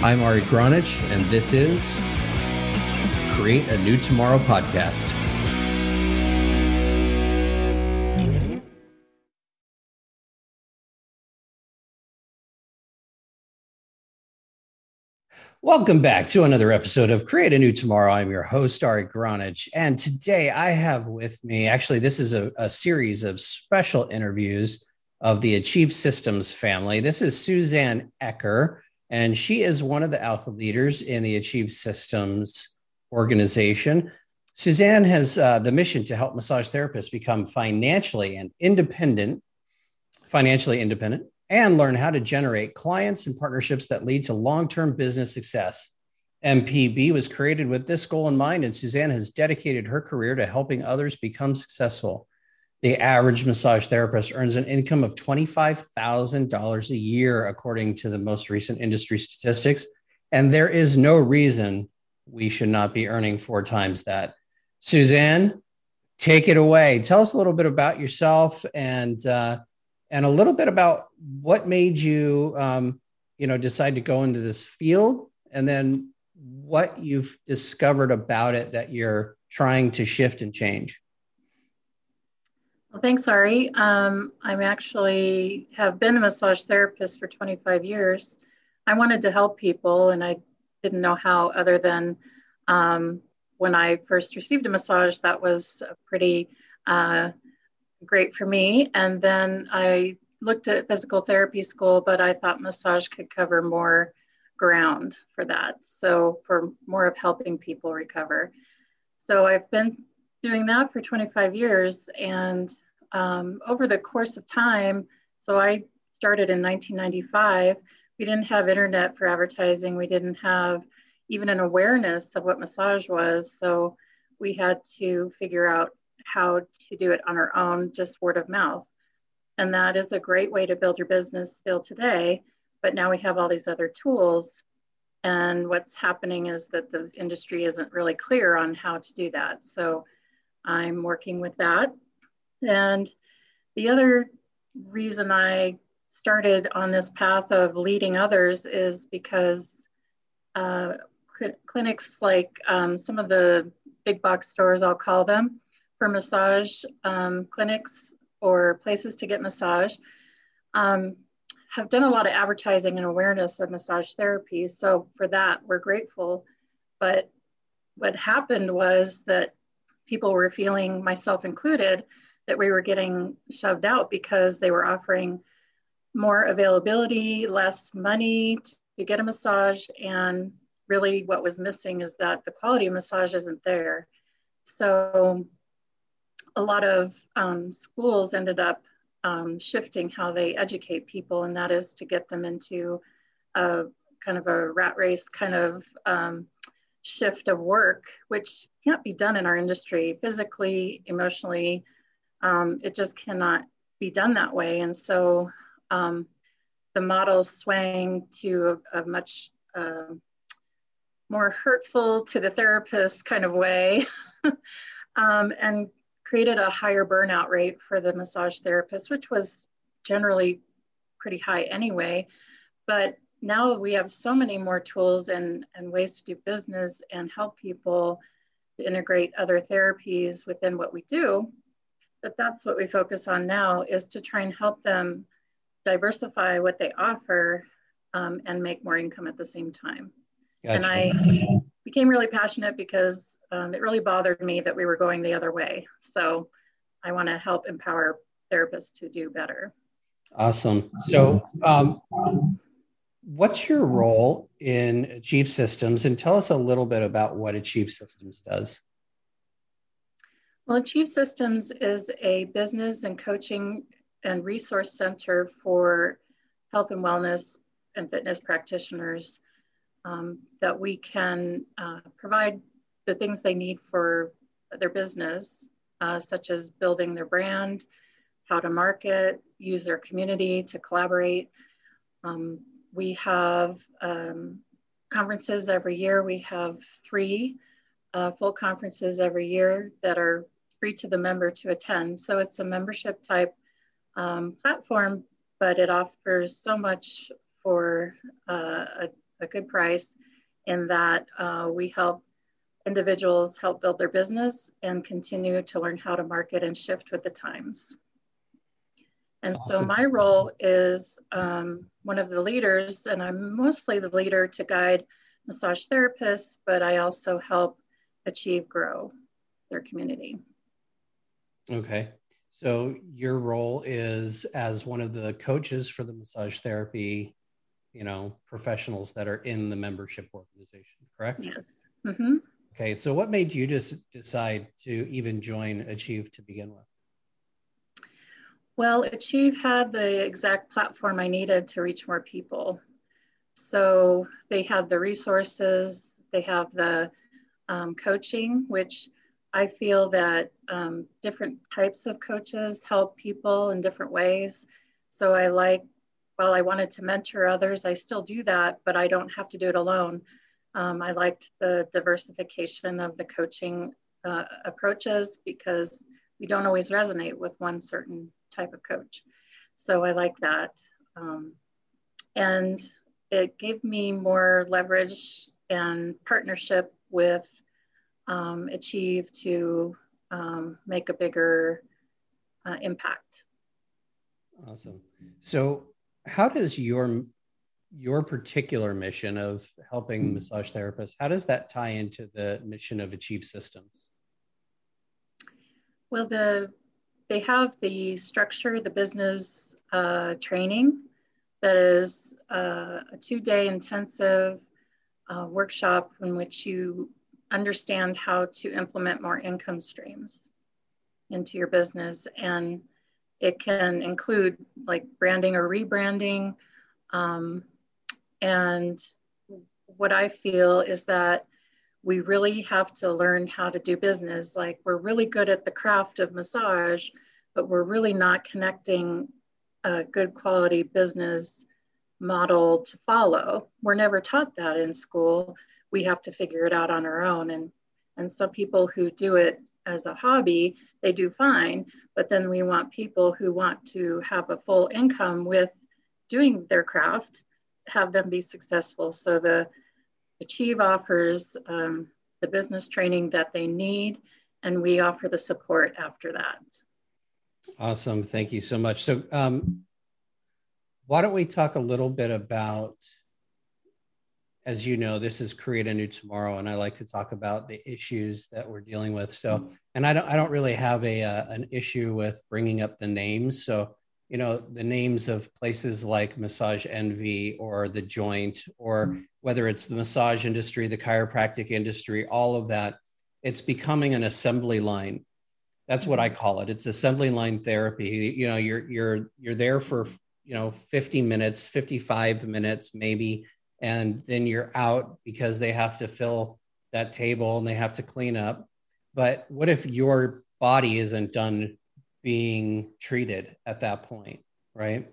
I'm Ari Gronich, and this is Create a New Tomorrow podcast. Welcome back to another episode of Create a New Tomorrow. I'm your host, Ari Gronich. And today I have with me, actually, this is a, a series of special interviews of the Achieve Systems family. This is Suzanne Ecker, and she is one of the alpha leaders in the Achieve Systems organization. Suzanne has uh, the mission to help massage therapists become financially and independent, financially independent, and learn how to generate clients and partnerships that lead to long term business success. MPB was created with this goal in mind, and Suzanne has dedicated her career to helping others become successful. The average massage therapist earns an income of $25,000 a year, according to the most recent industry statistics. And there is no reason we should not be earning four times that. Suzanne, take it away. Tell us a little bit about yourself and uh, and a little bit about what made you um, you know decide to go into this field, and then what you've discovered about it that you're trying to shift and change. Well, thanks, Ari. Um, I'm actually have been a massage therapist for 25 years. I wanted to help people, and I didn't know how other than um, when I first received a massage, that was pretty uh, great for me. And then I looked at physical therapy school, but I thought massage could cover more ground for that. So, for more of helping people recover. So, I've been doing that for 25 years. And um, over the course of time, so I started in 1995, we didn't have internet for advertising, we didn't have even an awareness of what massage was. So we had to figure out how to do it on our own, just word of mouth. And that is a great way to build your business still today. But now we have all these other tools. And what's happening is that the industry isn't really clear on how to do that. So I'm working with that. And the other reason I started on this path of leading others is because uh, cl- clinics like um, some of the big box stores, I'll call them, for massage um, clinics or places to get massage, um, have done a lot of advertising and awareness of massage therapy. So for that, we're grateful. But what happened was that people were feeling, myself included, that we were getting shoved out because they were offering more availability, less money to get a massage. And really, what was missing is that the quality of massage isn't there. So, a lot of um, schools ended up um, shifting how they educate people, and that is to get them into a kind of a rat race kind of um, shift of work, which can't be done in our industry physically, emotionally. Um, it just cannot be done that way. And so um, the model swaying to a, a much uh, more hurtful to the therapist kind of way um, and created a higher burnout rate for the massage therapist, which was generally pretty high anyway. But now we have so many more tools and, and ways to do business and help people to integrate other therapies within what we do that that's what we focus on now is to try and help them diversify what they offer um, and make more income at the same time. Gotcha. And I became really passionate because um, it really bothered me that we were going the other way. So I want to help empower therapists to do better. Awesome. So, um, what's your role in Achieve Systems? And tell us a little bit about what Achieve Systems does. Well, Achieve Systems is a business and coaching and resource center for health and wellness and fitness practitioners um, that we can uh, provide the things they need for their business, uh, such as building their brand, how to market, use their community to collaborate. Um, we have um, conferences every year. We have three uh, full conferences every year that are free to the member to attend. So it's a membership type um, platform, but it offers so much for uh, a, a good price in that uh, we help individuals help build their business and continue to learn how to market and shift with the times. And awesome. so my role is um, one of the leaders, and I'm mostly the leader to guide massage therapists, but I also help achieve grow their community. Okay. So your role is as one of the coaches for the massage therapy, you know, professionals that are in the membership organization, correct? Yes. Mm-hmm. Okay. So what made you just decide to even join Achieve to begin with? Well, Achieve had the exact platform I needed to reach more people. So they have the resources, they have the um, coaching, which I feel that um, different types of coaches help people in different ways. So I like, while I wanted to mentor others, I still do that, but I don't have to do it alone. Um, I liked the diversification of the coaching uh, approaches because we don't always resonate with one certain type of coach. So I like that. Um, and it gave me more leverage and partnership with um, achieve to um, make a bigger uh, impact. Awesome. So, how does your your particular mission of helping massage therapists how does that tie into the mission of Achieve Systems? Well, the they have the structure, the business uh, training that is uh, a two day intensive uh, workshop in which you understand how to implement more income streams into your business. And it can include like branding or rebranding. Um, and what I feel is that we really have to learn how to do business. Like we're really good at the craft of massage, but we're really not connecting a good quality business model to follow. We're never taught that in school we have to figure it out on our own. And, and some people who do it as a hobby, they do fine. But then we want people who want to have a full income with doing their craft, have them be successful. So the Achieve offers um, the business training that they need, and we offer the support after that. Awesome. Thank you so much. So, um, why don't we talk a little bit about as you know, this is Create a New Tomorrow, and I like to talk about the issues that we're dealing with. So, mm-hmm. and I don't, I don't really have a uh, an issue with bringing up the names. So, you know, the names of places like Massage Envy or the Joint, or mm-hmm. whether it's the massage industry, the chiropractic industry, all of that, it's becoming an assembly line. That's what I mm-hmm. call it. It's assembly line therapy. You know, you're you're you're there for you know 50 minutes, 55 minutes, maybe and then you're out because they have to fill that table and they have to clean up. But what if your body isn't done being treated at that point, right?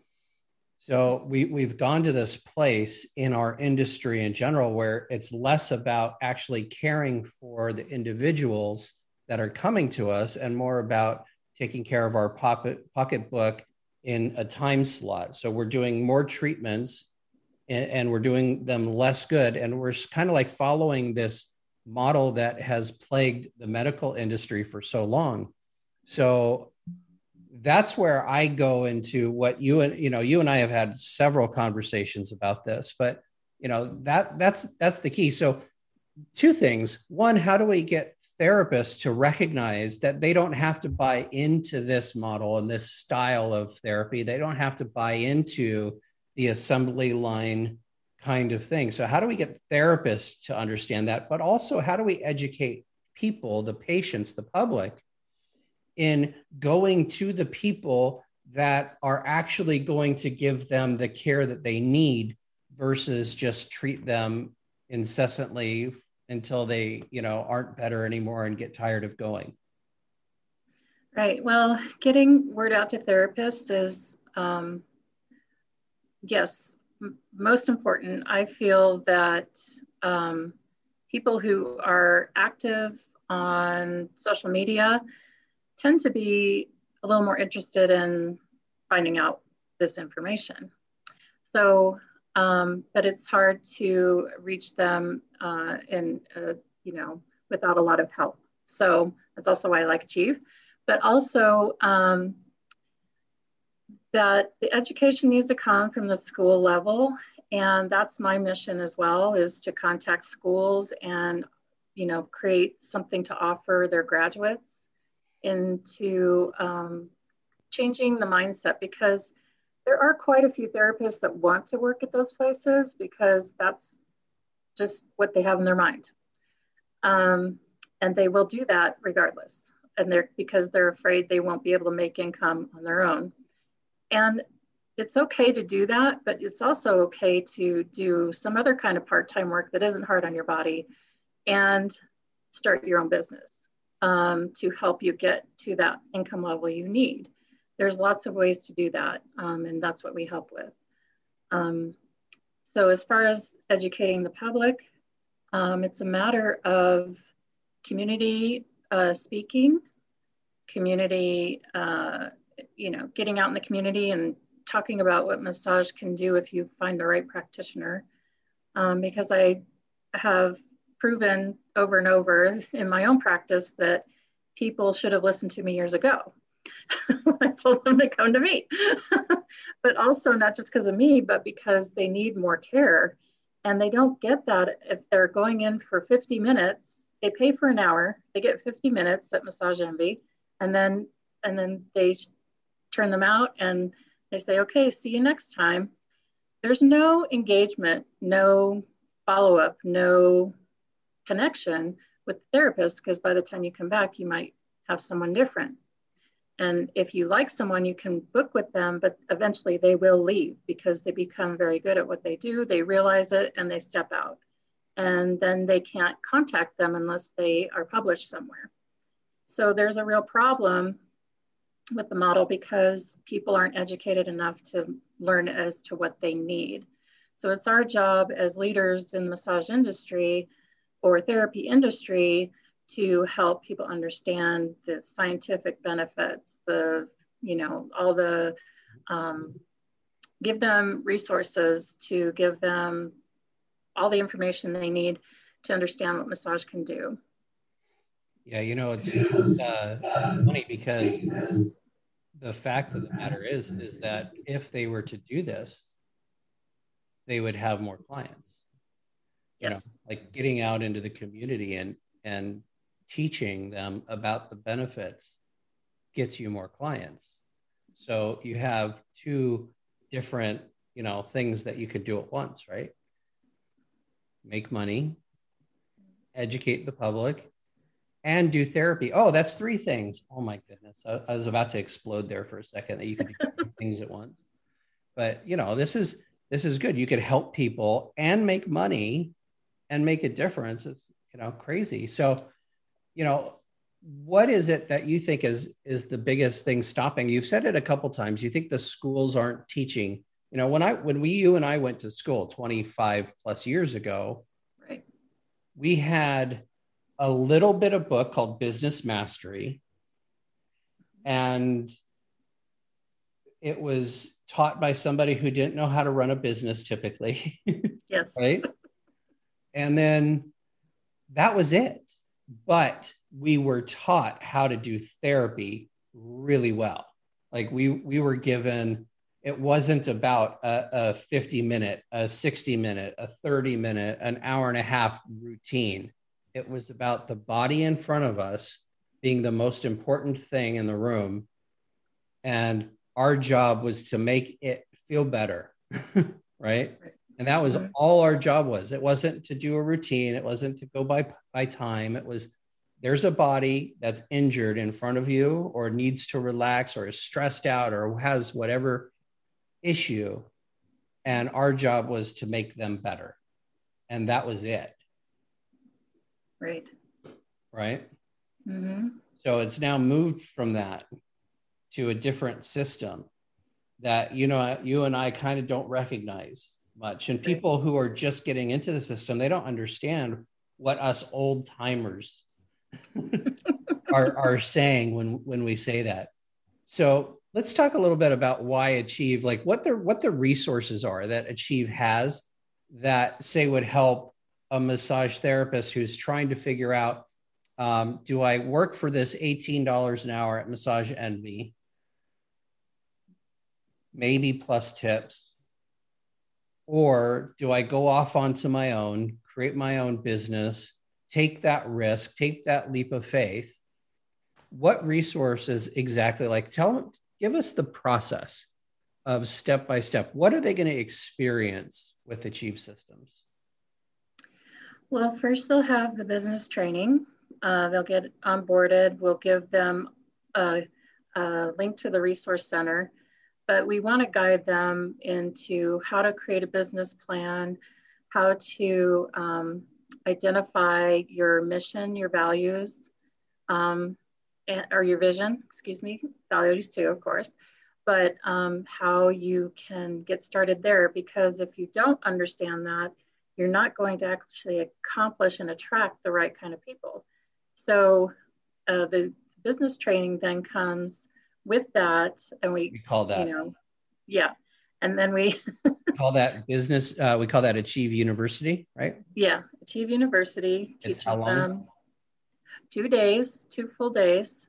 So we we've gone to this place in our industry in general where it's less about actually caring for the individuals that are coming to us and more about taking care of our pocket pocketbook in a time slot. So we're doing more treatments and, and we're doing them less good. And we're kind of like following this model that has plagued the medical industry for so long. So that's where I go into what you and you know you and I have had several conversations about this, but you know that that's that's the key. So two things. One, how do we get therapists to recognize that they don't have to buy into this model and this style of therapy. They don't have to buy into the assembly line kind of thing. So, how do we get therapists to understand that? But also, how do we educate people, the patients, the public, in going to the people that are actually going to give them the care that they need versus just treat them incessantly until they, you know, aren't better anymore and get tired of going? Right. Well, getting word out to therapists is um, yes, m- most important, I feel that um, people who are active on social media tend to be a little more interested in finding out this information. So um, but it's hard to reach them uh, in, uh, you know, without a lot of help. So that's also why I like Achieve. But also um, that the education needs to come from the school level. And that's my mission as well, is to contact schools and, you know, create something to offer their graduates into um, changing the mindset because there are quite a few therapists that want to work at those places because that's just what they have in their mind. Um, and they will do that regardless. And they're because they're afraid they won't be able to make income on their own. And it's okay to do that, but it's also okay to do some other kind of part time work that isn't hard on your body and start your own business um, to help you get to that income level you need there's lots of ways to do that, um, and that's what we help with. Um, so as far as educating the public, um, it's a matter of community uh, speaking, community, uh, you know, getting out in the community and talking about what massage can do if you find the right practitioner. Um, because I have proven over and over in my own practice that people should have listened to me years ago. I told them to come to me. but also not just because of me, but because they need more care. And they don't get that if they're going in for 50 minutes. They pay for an hour, they get 50 minutes at Massage Envy, and then and then they turn them out and they say, okay, see you next time. There's no engagement, no follow-up, no connection with the therapist because by the time you come back, you might have someone different. And if you like someone, you can book with them, but eventually they will leave because they become very good at what they do. They realize it and they step out. And then they can't contact them unless they are published somewhere. So there's a real problem with the model because people aren't educated enough to learn as to what they need. So it's our job as leaders in the massage industry or therapy industry to help people understand the scientific benefits, the, you know, all the, um, give them resources to give them all the information they need to understand what massage can do. Yeah, you know, it's, it's uh, funny because the fact of the matter is, is that if they were to do this, they would have more clients. You yes. know, like getting out into the community and and teaching them about the benefits gets you more clients. So you have two different, you know, things that you could do at once, right? Make money, educate the public, and do therapy. Oh, that's three things. Oh my goodness. I, I was about to explode there for a second that you can do things at once. But you know, this is this is good. You could help people and make money and make a difference. It's you know crazy. So you know, what is it that you think is is the biggest thing stopping? You've said it a couple times. You think the schools aren't teaching. You know, when I when we you and I went to school 25 plus years ago, right. we had a little bit of book called Business Mastery. And it was taught by somebody who didn't know how to run a business typically. Yes. right. And then that was it but we were taught how to do therapy really well. Like we we were given it wasn't about a, a 50 minute, a 60 minute, a 30 minute, an hour and a half routine. It was about the body in front of us being the most important thing in the room. And our job was to make it feel better. right. And that was mm-hmm. all our job was. It wasn't to do a routine. It wasn't to go by by time. It was there's a body that's injured in front of you or needs to relax or is stressed out or has whatever issue. And our job was to make them better. And that was it. Right. Right. Mm-hmm. So it's now moved from that to a different system that you know you and I kind of don't recognize much. And people who are just getting into the system, they don't understand what us old timers are, are saying when, when we say that. So let's talk a little bit about why Achieve, like what the what the resources are that Achieve has that say would help a massage therapist who's trying to figure out um, do I work for this $18 an hour at Massage Envy? Maybe plus tips. Or do I go off onto my own, create my own business, take that risk, take that leap of faith? What resources exactly like tell give us the process of step by step. What are they going to experience with Achieve Systems? Well, first they'll have the business training. Uh, they'll get onboarded. We'll give them a, a link to the resource center, but we want to guide them into how to create a business plan, how to um, identify your mission, your values, um, or your vision, excuse me, values too, of course, but um, how you can get started there. Because if you don't understand that, you're not going to actually accomplish and attract the right kind of people. So uh, the business training then comes with that, and we, we call that, you know, yeah, and then we call that business. Uh, we call that Achieve University, right? Yeah, Achieve University teaches them two days, two full days,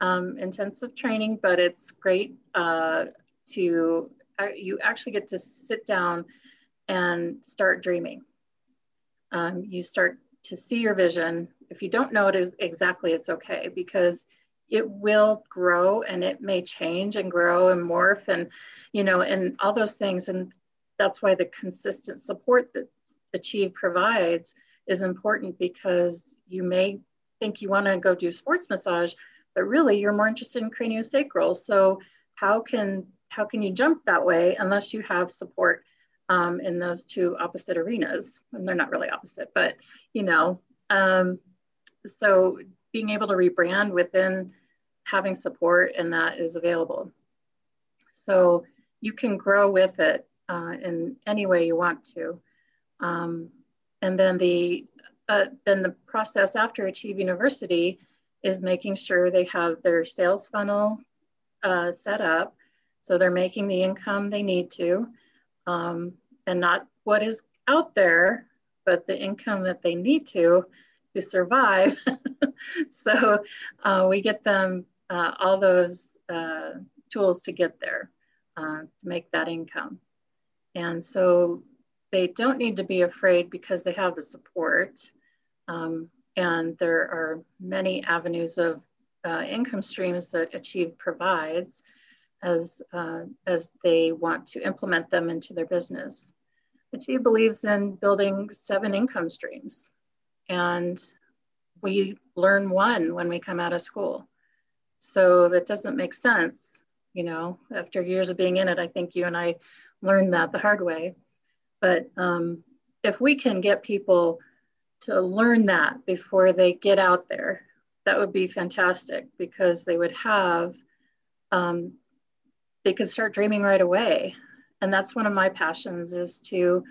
um, intensive training, but it's great uh, to, uh, you actually get to sit down and start dreaming. Um, you start to see your vision. If you don't know it is exactly, it's okay because it will grow and it may change and grow and morph and, you know, and all those things. And that's why the consistent support that Achieve provides is important because you may think you want to go do sports massage, but really you're more interested in craniosacral. So how can how can you jump that way unless you have support um, in those two opposite arenas? And they're not really opposite, but you know. Um, so being able to rebrand within having support and that is available. So you can grow with it uh, in any way you want to. Um, and then the uh, then the process after Achieve University is making sure they have their sales funnel uh, set up so they're making the income they need to um, and not what is out there but the income that they need to to survive. So uh, we get them uh, all those uh, tools to get there uh, to make that income. And so they don't need to be afraid because they have the support um, and there are many avenues of uh, income streams that Achieve provides as, uh, as they want to implement them into their business. Achieve believes in building seven income streams, and we learn one when we come out of school. So that doesn't make sense, you know, after years of being in it, I think you and I learned that the hard way. But um, if we can get people to learn that before they get out there, that would be fantastic because they would have, um, they could start dreaming right away. And that's one of my passions is to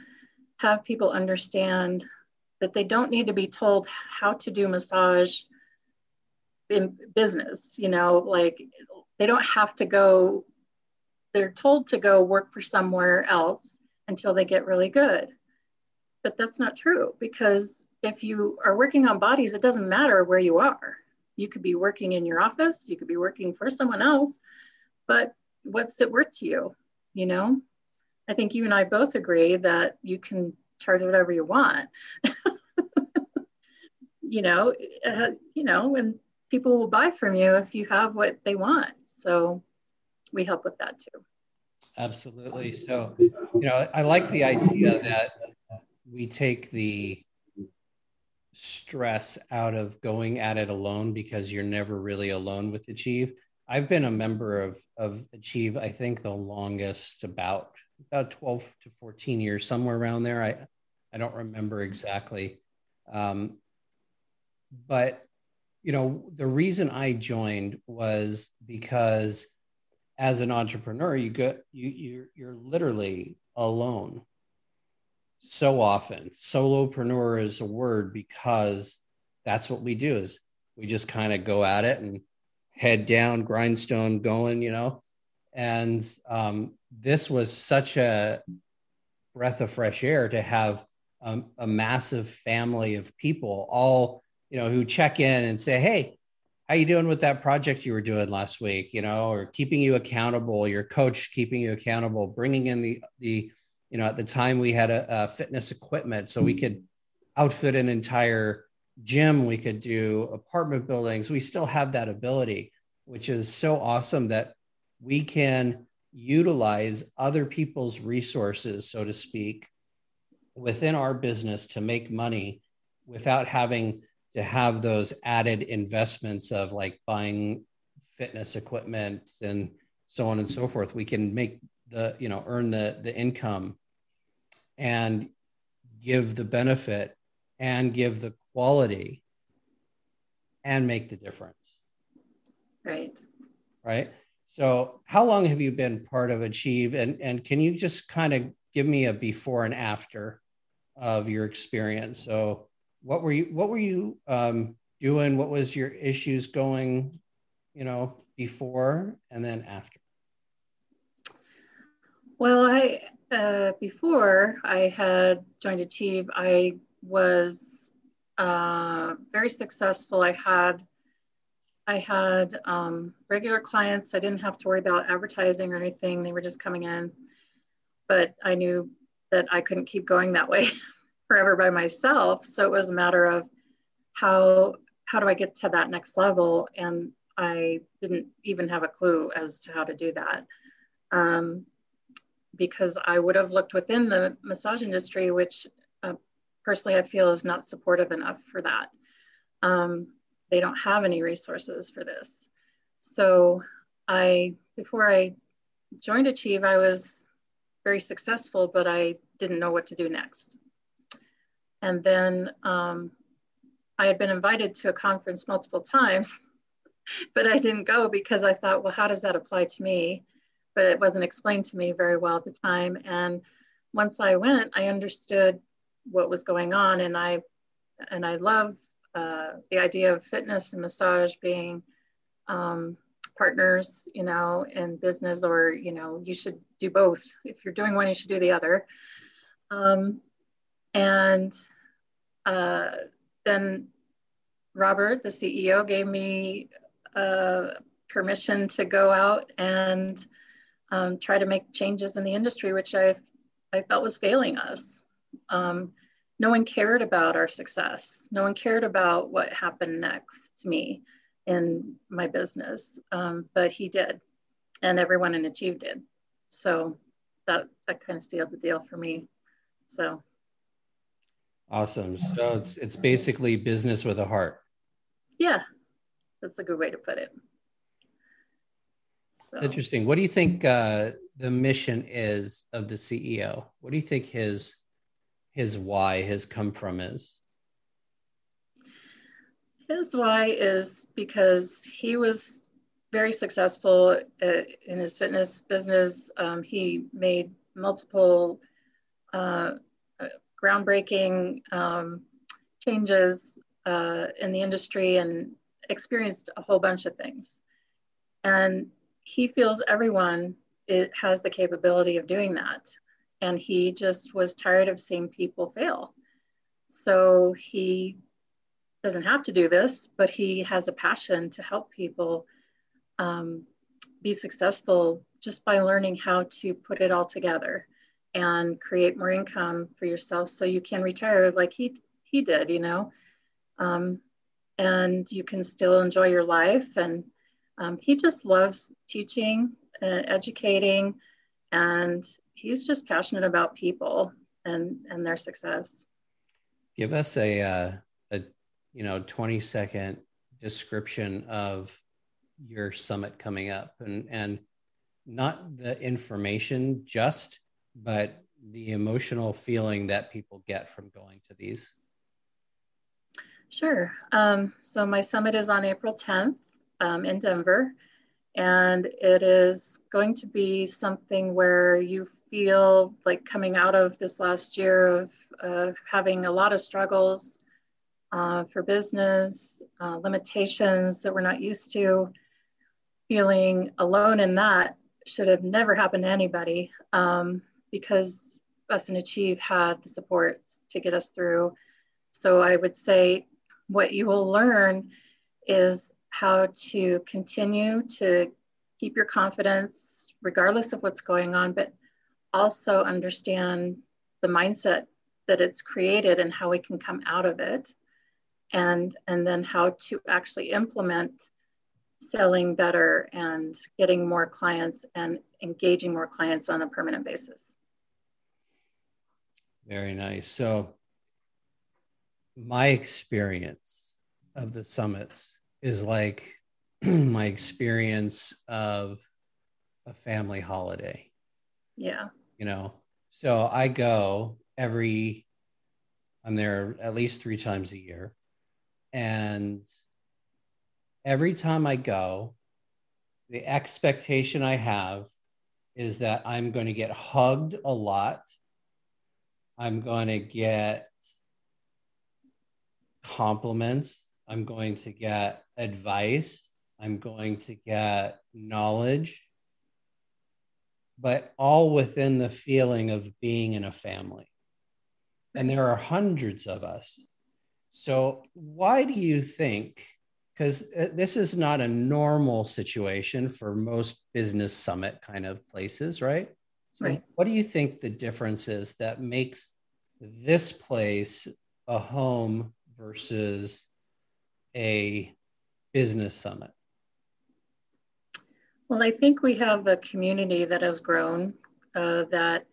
have people understand that they don't need to be told how to do massage in business, you know, like they don't have to go, they're told to go work for somewhere else until they get really good. But that's not true because if you are working on bodies, it doesn't matter where you are. You could be working in your office, you could be working for someone else, but what's it worth to you? You know, I think you and I both agree that you can charge whatever you want. you know, uh, you know, and people will buy from you if you have what they want. So we help with that too. Absolutely. So, you know, I like the idea that we take the stress out of going at it alone because you're never really alone with Achieve. I've been a member of of Achieve, I think the longest about about 12 to 14 years, somewhere around there. I I don't remember exactly. Um, but you know, the reason I joined was because as an entrepreneur, you get you you're, you're literally alone so often. Solopreneur is a word because that's what we do is we just kind of go at it and head down, grindstone going, you know. And um, this was such a breath of fresh air to have um, a massive family of people all, you know, who check in and say, Hey, how you doing with that project you were doing last week? You know, or keeping you accountable, your coach keeping you accountable, bringing in the, the, you know, at the time we had a, a fitness equipment so we could outfit an entire gym, we could do apartment buildings. We still have that ability, which is so awesome that we can utilize other people's resources, so to speak, within our business to make money without having to have those added investments of like buying fitness equipment and so on and so forth. We can make the, you know, earn the the income and give the benefit and give the quality and make the difference. Right. Right. So, how long have you been part of Achieve? And, and can you just kind of give me a before and after of your experience? So, what were you what were you um, doing? What was your issues going, you know, before and then after? Well, I uh, before I had joined Achieve, I was uh, very successful. I had I had um, regular clients. I didn't have to worry about advertising or anything. They were just coming in. But I knew that I couldn't keep going that way forever by myself. So it was a matter of how how do I get to that next level? And I didn't even have a clue as to how to do that. Um, because I would have looked within the massage industry, which personally I feel is not supportive enough for that. Um, they don't have any resources for this. So I, before I joined Achieve, I was very successful, but I didn't know what to do next. And then um, I had been invited to a conference multiple times, but I didn't go because I thought, well, how does that apply to me? But it wasn't explained to me very well at the time. And once I went, I understood what was going on, and I and I love uh, the idea of fitness and massage being um, partners, you know, in business, or you know, you should do both. If you're doing one, you should do the other. Um, and uh, then Robert, the CEO, gave me uh, permission to go out and um, try to make changes in the industry, which I I felt was failing us. Um, no one cared about our success. No one cared about what happened next to me in my business, um, but he did, and everyone in Achieve did. So that that kind of sealed the deal for me. So awesome. So it's it's basically business with a heart. Yeah, that's a good way to put it. So. It's interesting. What do you think uh, the mission is of the CEO? What do you think his his why, his come from is? His why is because he was very successful in his fitness business. Um, he made multiple uh, groundbreaking um, changes uh, in the industry and experienced a whole bunch of things. And he feels everyone it has the capability of doing that and he just was tired of seeing people fail. So he doesn't have to do this, but he has a passion to help people um, be successful just by learning how to put it all together and create more income for yourself so you can retire like he he did you know um, and you can still enjoy your life and um, he just loves teaching and educating and he's just passionate about people and and their success. Give us a uh, a you know 20 second description of your summit coming up and and not the information just but the emotional feeling that people get from going to these sure um, so my summit is on april 10th um, in denver and it is going to be something where you feel like coming out of this last year of uh, having a lot of struggles uh, for business, uh, limitations that we're not used to, feeling alone in that, should have never happened to anybody um, because us and Achieve had the supports to get us through. So I would say what you will learn is how to continue to keep your confidence regardless of what's going on, but also understand the mindset that it's created and how we can come out of it. And and then how to actually implement selling better and getting more clients and engaging more clients on a permanent basis. Very nice. So my experience of the summits is like my experience of a family holiday. Yeah you know so i go every i'm there at least three times a year and every time I go, the expectation I have is that I'm going to get hugged a lot. I'm going to get compliments. I'm going to get advice. I'm going to get knowledge, but all within the feeling of being in a family. And there are hundreds of us. So, why do you think? Because uh, this is not a normal situation for most business summit kind of places, right? So, right. what do you think the difference is that makes this place a home versus a business summit? Well, I think we have a community that has grown uh, that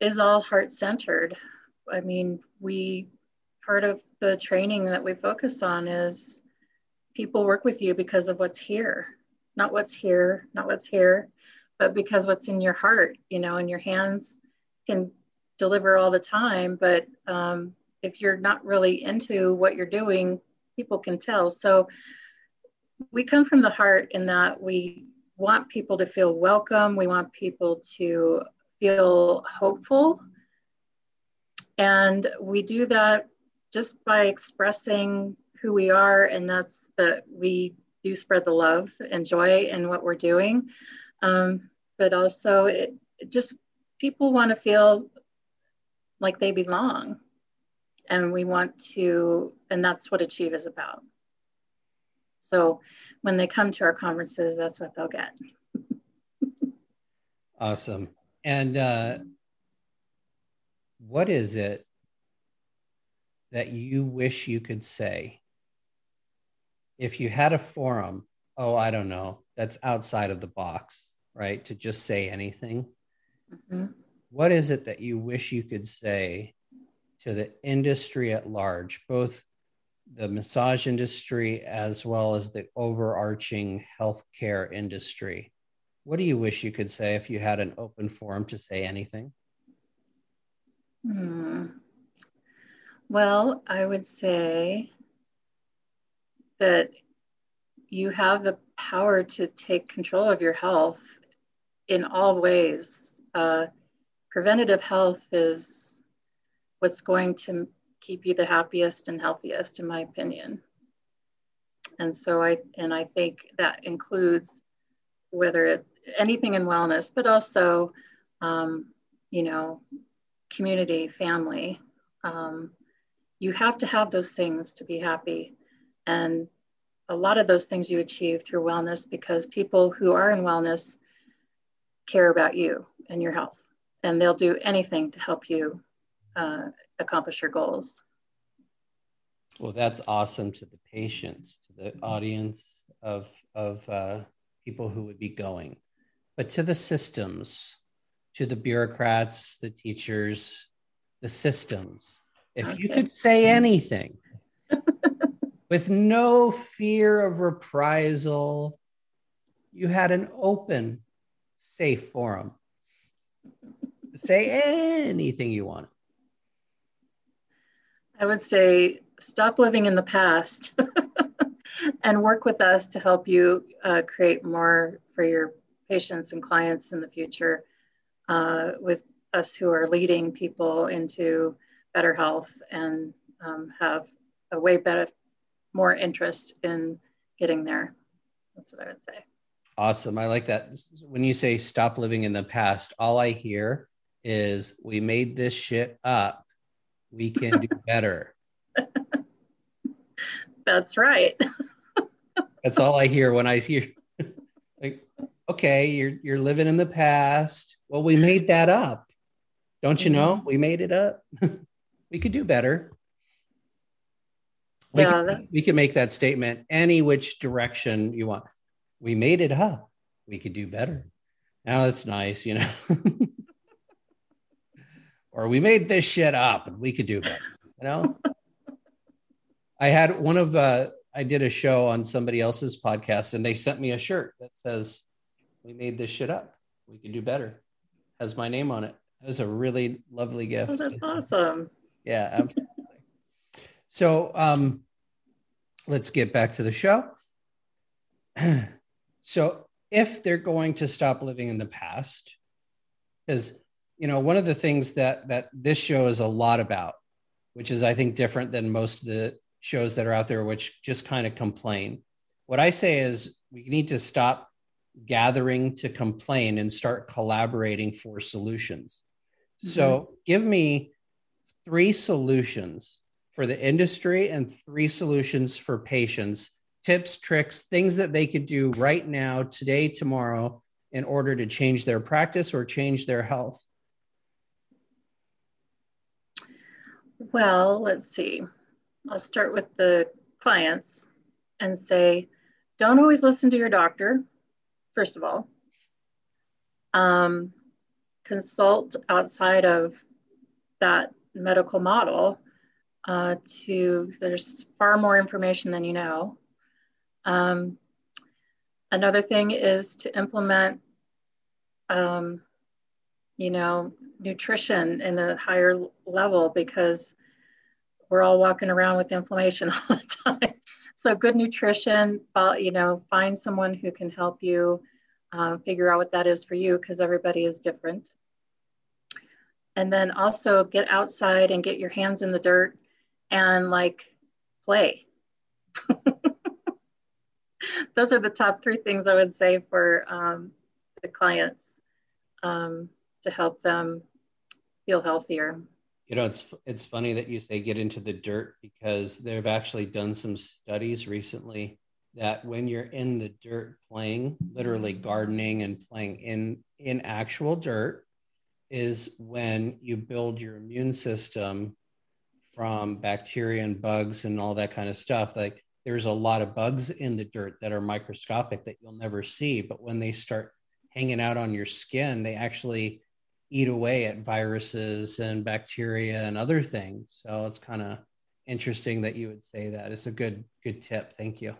is all heart centered. I mean, we part of the training that we focus on is people work with you because of what's here, not what's here, not what's here, but because what's in your heart, you know, and your hands can deliver all the time. But um, if you're not really into what you're doing, people can tell. So we come from the heart in that we want people to feel welcome, we want people to feel hopeful. And we do that just by expressing who we are, and that's that we do spread the love and joy in what we're doing. Um, but also, it, it just people want to feel like they belong, and we want to, and that's what Achieve is about. So when they come to our conferences, that's what they'll get. awesome. And uh, what is it that you wish you could say if you had a forum oh i don't know that's outside of the box right to just say anything mm-hmm. what is it that you wish you could say to the industry at large both the massage industry as well as the overarching healthcare industry what do you wish you could say if you had an open forum to say anything hmm. Well, I would say that you have the power to take control of your health in all ways. Uh, preventative health is what's going to keep you the happiest and healthiest, in my opinion. And so I and I think that includes whether it anything in wellness, but also, um, you know, community, family. Um, you have to have those things to be happy. And a lot of those things you achieve through wellness because people who are in wellness care about you and your health, and they'll do anything to help you uh, accomplish your goals. Well, that's awesome to the patients, to the audience of, of uh, people who would be going, but to the systems, to the bureaucrats, the teachers, the systems if okay. you could say anything with no fear of reprisal, you had an open, safe forum. say anything you want. I would say stop living in the past and work with us to help you uh, create more for your patients and clients in the future uh, with us who are leading people into better health and um, have a way better, more interest in getting there. That's what I would say. Awesome. I like that. When you say stop living in the past, all I hear is we made this shit up. We can do better. That's right. That's all I hear when I hear like, okay, you're you're living in the past. Well, we made that up. Don't you know? Mm-hmm. We made it up. we could do better. We, yeah, can, that... we can make that statement any which direction you want. We made it up. We could do better. Now that's nice, you know. Or we made this shit up and we could do better, you know. I had one of uh I did a show on somebody else's podcast and they sent me a shirt that says, We made this shit up. We can do better. Has my name on it. It was a really lovely gift. Oh, that's awesome. Yeah, absolutely. so um let's get back to the show. so if they're going to stop living in the past, because you know, one of the things that that this show is a lot about, which is I think different than most of the shows that are out there, which just kind of complain. What I say is we need to stop gathering to complain and start collaborating for solutions. Mm-hmm. So give me three solutions for the industry and three solutions for patients tips, tricks, things that they could do right now, today, tomorrow, in order to change their practice or change their health? Well, let's see. I'll start with the clients and say, don't always listen to your doctor, first of all. Um, consult outside of that medical model uh, to, there's far more information than you know. Um, another thing is to implement, um, you know, nutrition in a higher level because we're all walking around with inflammation all the time. So good nutrition, you know, find someone who can help you uh, figure out what that is for you because everybody is different. And then also get outside and get your hands in the dirt and like play. Those are the top three things I would say for um, the clients um, to help them feel healthier. You know, it's it's funny that you say get into the dirt because they've actually done some studies recently that when you're in the dirt playing, literally gardening and playing in in actual dirt, is when you build your immune system from bacteria and bugs and all that kind of stuff. Like there's a lot of bugs in the dirt that are microscopic that you'll never see, but when they start hanging out on your skin, they actually eat away at viruses and bacteria and other things. So it's kind of interesting that you would say that. It's a good good tip. Thank you.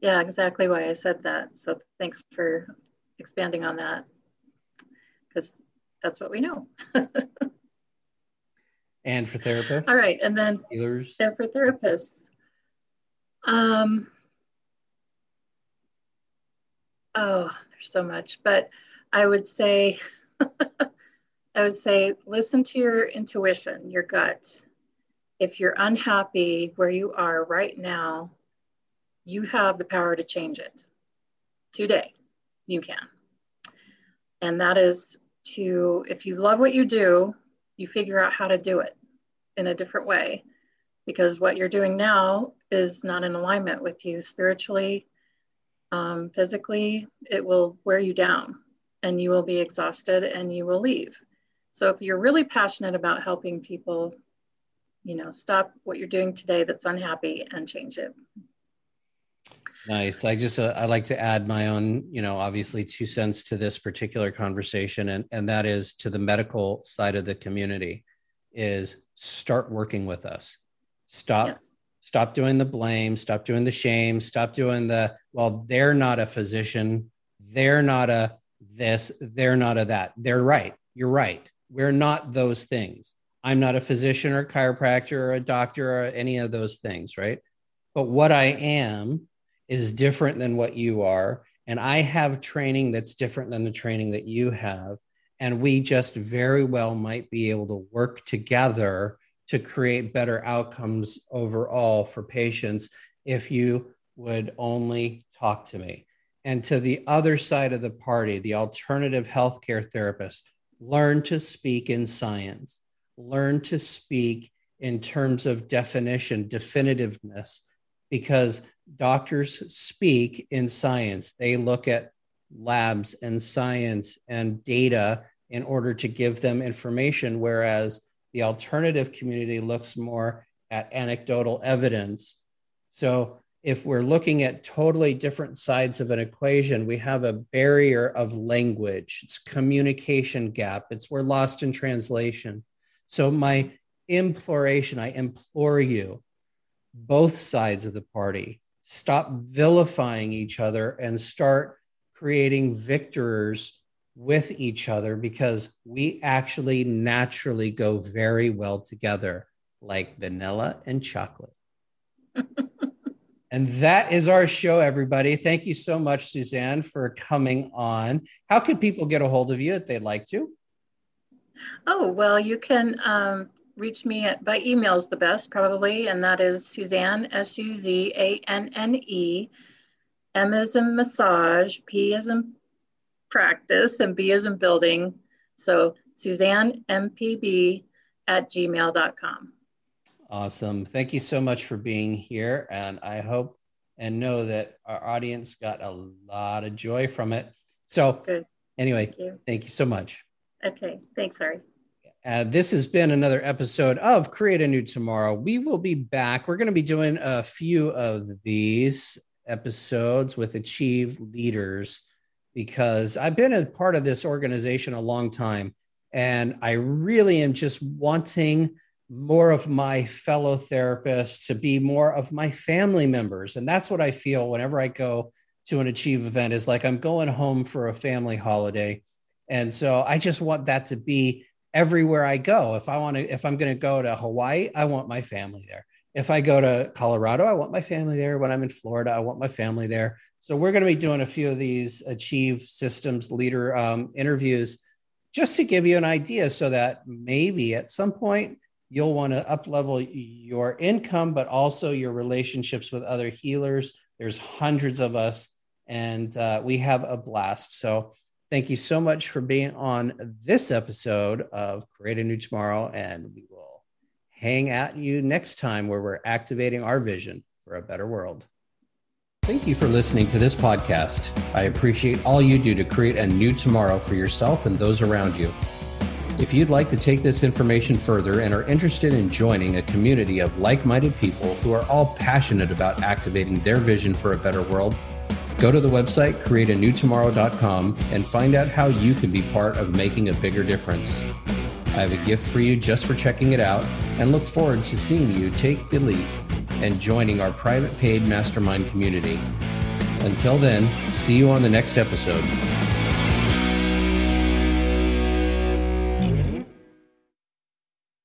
Yeah, exactly why I said that. So thanks for expanding on that because that's what we know. and for therapists. All right, and then healers. And for therapists. Um, oh, there's so much, but I would say I would say listen to your intuition, your gut. If you're unhappy where you are right now, you have the power to change it. Today, you can. And that is to, if you love what you do, you figure out how to do it in a different way. Because what you're doing now is not in alignment with you spiritually, um, physically, it will wear you down and you will be exhausted and you will leave. So if you're really passionate about helping people, you know, stop what you're doing today that's unhappy and change it. Nice. I just uh, I like to add my own, you know, obviously two cents to this particular conversation, and and that is to the medical side of the community, is start working with us. Stop. Yes. Stop doing the blame. Stop doing the shame. Stop doing the well. They're not a physician. They're not a this. They're not a that. They're right. You're right. We're not those things. I'm not a physician or a chiropractor or a doctor or any of those things, right? But what I am is different than what you are. And I have training that's different than the training that you have. And we just very well might be able to work together to create better outcomes overall for patients if you would only talk to me. and to the other side of the party, the alternative healthcare therapist, learn to speak in science, learn to speak in terms of definition, definitiveness, because doctors speak in science. They look at labs and science and data in order to give them information, whereas the alternative community looks more at anecdotal evidence. So if we're looking at totally different sides of an equation, we have a barrier of language. It's communication gap. It's we're lost in translation. So my imploration, I implore you, both sides of the party, stop vilifying each other and start creating victors with each other because we actually naturally go very well together, like vanilla and chocolate. And that is our show, everybody. Thank you so much, Suzanne, for coming on. How could people get a hold of you if they'd like to? Oh, well, you can um, reach me at, by email is the best, probably, and that is Suzanne, S U Z A N N E. M is in massage, P is in practice, and B is in building. So Suzanne MPB at gmail.com. Awesome. Thank you so much for being here. And I hope and know that our audience got a lot of joy from it. So, Good. anyway, thank you. thank you so much. Okay. Thanks, Harry. Uh, this has been another episode of Create a New Tomorrow. We will be back. We're going to be doing a few of these episodes with Achieve Leaders because I've been a part of this organization a long time. And I really am just wanting more of my fellow therapists to be more of my family members. And that's what i feel whenever i go to an achieve event is like i'm going home for a family holiday. And so i just want that to be everywhere i go. If i want to if i'm going to go to hawaii i want my family there. If i go to colorado i want my family there. When i'm in florida i want my family there. So we're going to be doing a few of these achieve systems leader um, interviews just to give you an idea so that maybe at some point you'll want to uplevel your income, but also your relationships with other healers. There's hundreds of us, and uh, we have a blast. So, thank you so much for being on this episode of Create a New Tomorrow, and we will hang at you next time where we're activating our vision for a better world. Thank you for listening to this podcast. I appreciate all you do to create a new tomorrow for yourself and those around you. If you'd like to take this information further and are interested in joining a community of like minded people who are all passionate about activating their vision for a better world, go to the website createanewtomorrow.com and find out how you can be part of making a bigger difference. I have a gift for you just for checking it out and look forward to seeing you take the leap and joining our private paid mastermind community. Until then, see you on the next episode.